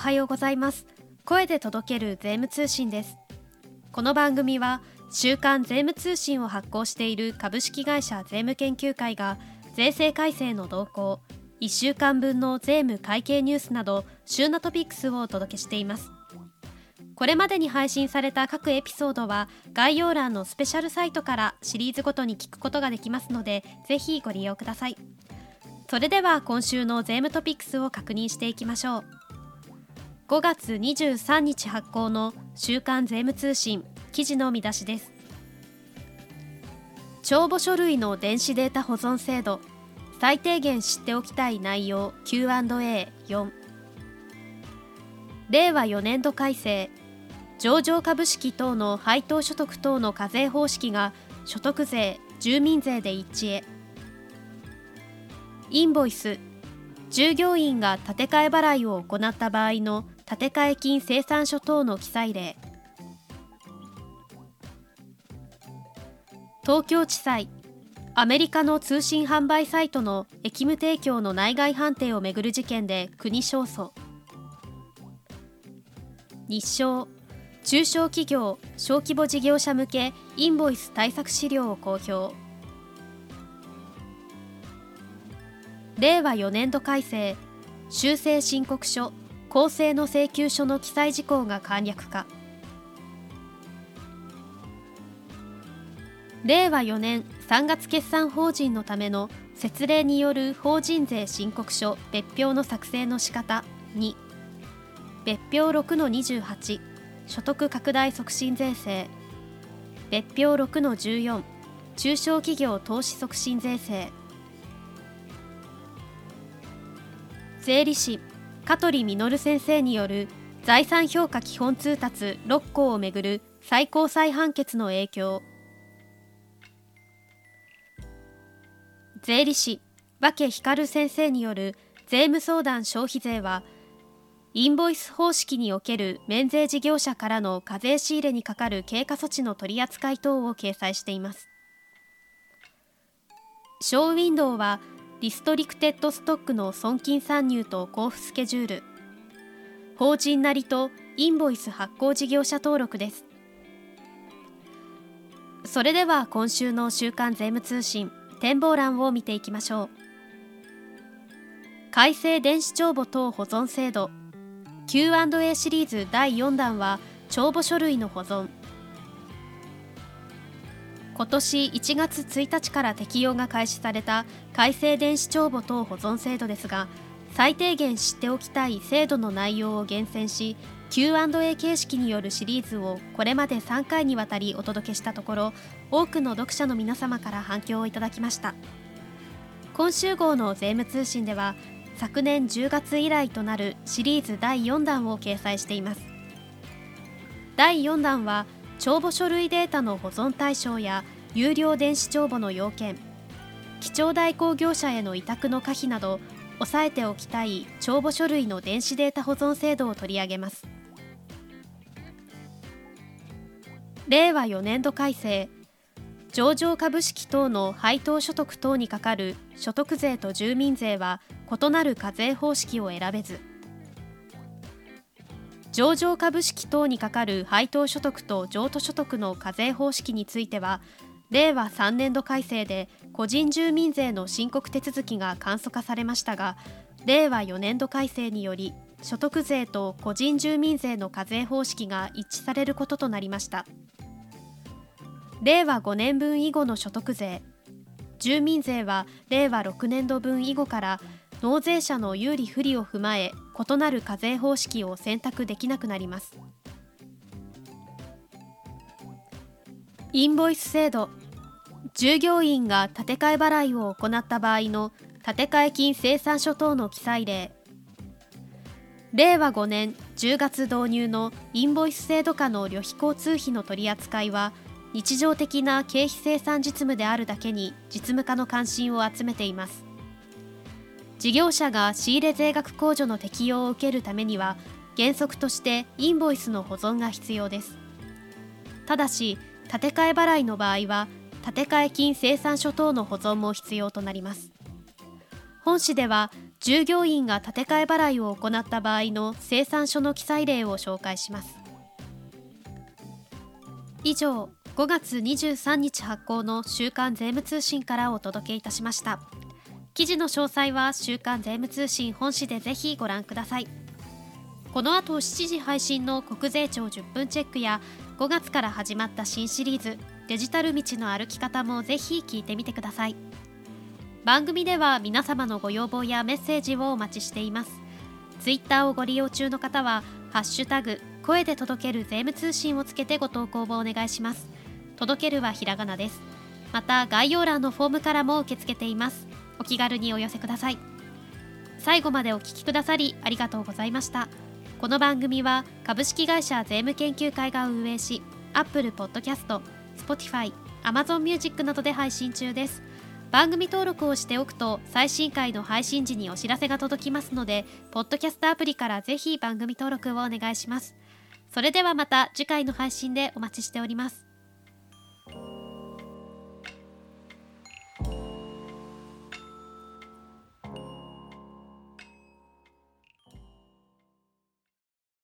おはようございます。声で届ける税務通信です。この番組は週刊税務通信を発行している株式会社税務研究会が税制改正の動向1週間分の税務会計ニュースなど週のトピックスをお届けしています。これまでに配信された各エピソードは概要欄のスペシャルサイトからシリーズごとに聞くことができますのでぜひご利用ください。それでは今週の税務トピックスを確認していきましょう。5月23日発行の週刊税務通信記事の見出しです。帳簿書類の電子データ保存制度最低限知っておきたい内容 Q&A4 令和4年度改正上場株式等の配当所得等の課税方式が所得税住民税で一致へ。インボイス従業員が建て替え払いを行った場合の建て替え金生産書等の記載例。東京地裁。アメリカの通信販売サイトの役務提供の内外判定をめぐる事件で国勝訴。日照中小企業・小規模事業者向けインボイス対策資料を公表。令和4年度改正。修正申告書。公正の請求書の記載事項が簡略化。令和4年3月決算法人のための設例による法人税申告書別表の作成の仕方。2別表6の28所得拡大促進税制。別表6の14中小企業投資促進税制。税理士香取実先生による財産評価基本通達6項をめぐる最高裁判決の影響。税理士分光先生による税務相談消費税はインボイス方式における免税事業者からの課税仕入れにかかる経過措置の取り扱い等を掲載しています。ショーウィンドウはリストリクテッドストックの損金参入と交付スケジュール。法人なりとインボイス発行事業者登録です。それでは今週の週刊税務通信展望欄を見ていきましょう。改正電子帳簿等保存制度。Q&A シリーズ第4弾は帳簿書類の保存。今年1月1日から適用が開始された改正電子帳簿等保存制度ですが最低限知っておきたい制度の内容を厳選し Q&A 形式によるシリーズをこれまで3回にわたりお届けしたところ多くの読者の皆様から反響をいただきました。今週号の税務通信では昨年10月以来となるシリーズ第4弾を掲載しています。第4弾は帳簿書類データの保存対象や有料電子帳簿の要件記帳代行業者への委託の可否など押さえておきたい帳簿書類の電子データ保存制度を取り上げます。令和4年度改正上場株式等の配当所得等にかかる所得税と住民税は異なる課税方式を選べず上場株式等にかかる配当所得と譲渡所得の課税方式については令和3年度改正で個人住民税の申告手続きが簡素化されましたが令和4年度改正により所得税と個人住民税の課税方式が一致されることとなりました。令和5年分以後の所得税住民税は令和6年度分以後から納税者の有利不利を踏まえ異なる課税方式を選択できなくなります。インボイス制度。従業員が建て替え払いを行った場合の建て替え金生産書等の記載例。令和5年10月導入のインボイス制度下の旅費交通費の取り扱いは日常的な経費生産実務であるだけに実務家の関心を集めています。事業者が仕入れ税額控除の適用を受けるためには原則としてインボイスの保存が必要です。ただし建て替え払いの場合は建て替え金生産書等の保存も必要となります。本誌では従業員が建て替え払いを行った場合の生産書の記載例を紹介します。以上5月23日発行の週刊税務通信からお届けいたしました。記事の詳細は週刊税務通信本誌でぜひご覧ください。この後7時配信の国税庁10分チェックや5月から始まった新シリーズデジタル道の歩き方もぜひ聞いてみてください。番組では皆様のご要望やメッセージをお待ちしています。ツイッターをご利用中の方はハッシュタグ声で届ける税務通信をつけてご投稿をお願いします。届けるはひらがなです。また概要欄のフォームからも受け付けています。お気軽にお寄せください。最後までお聞きくださりありがとうございました。この番組は株式会社税務研究会が運営し Apple Podcast、Spotify、Amazon Music などで配信中です。番組登録をしておくと最新回の配信時にお知らせが届きますのでポッドキャストアプリからぜひ番組登録をお願いします。それではまた次回の配信でお待ちしております。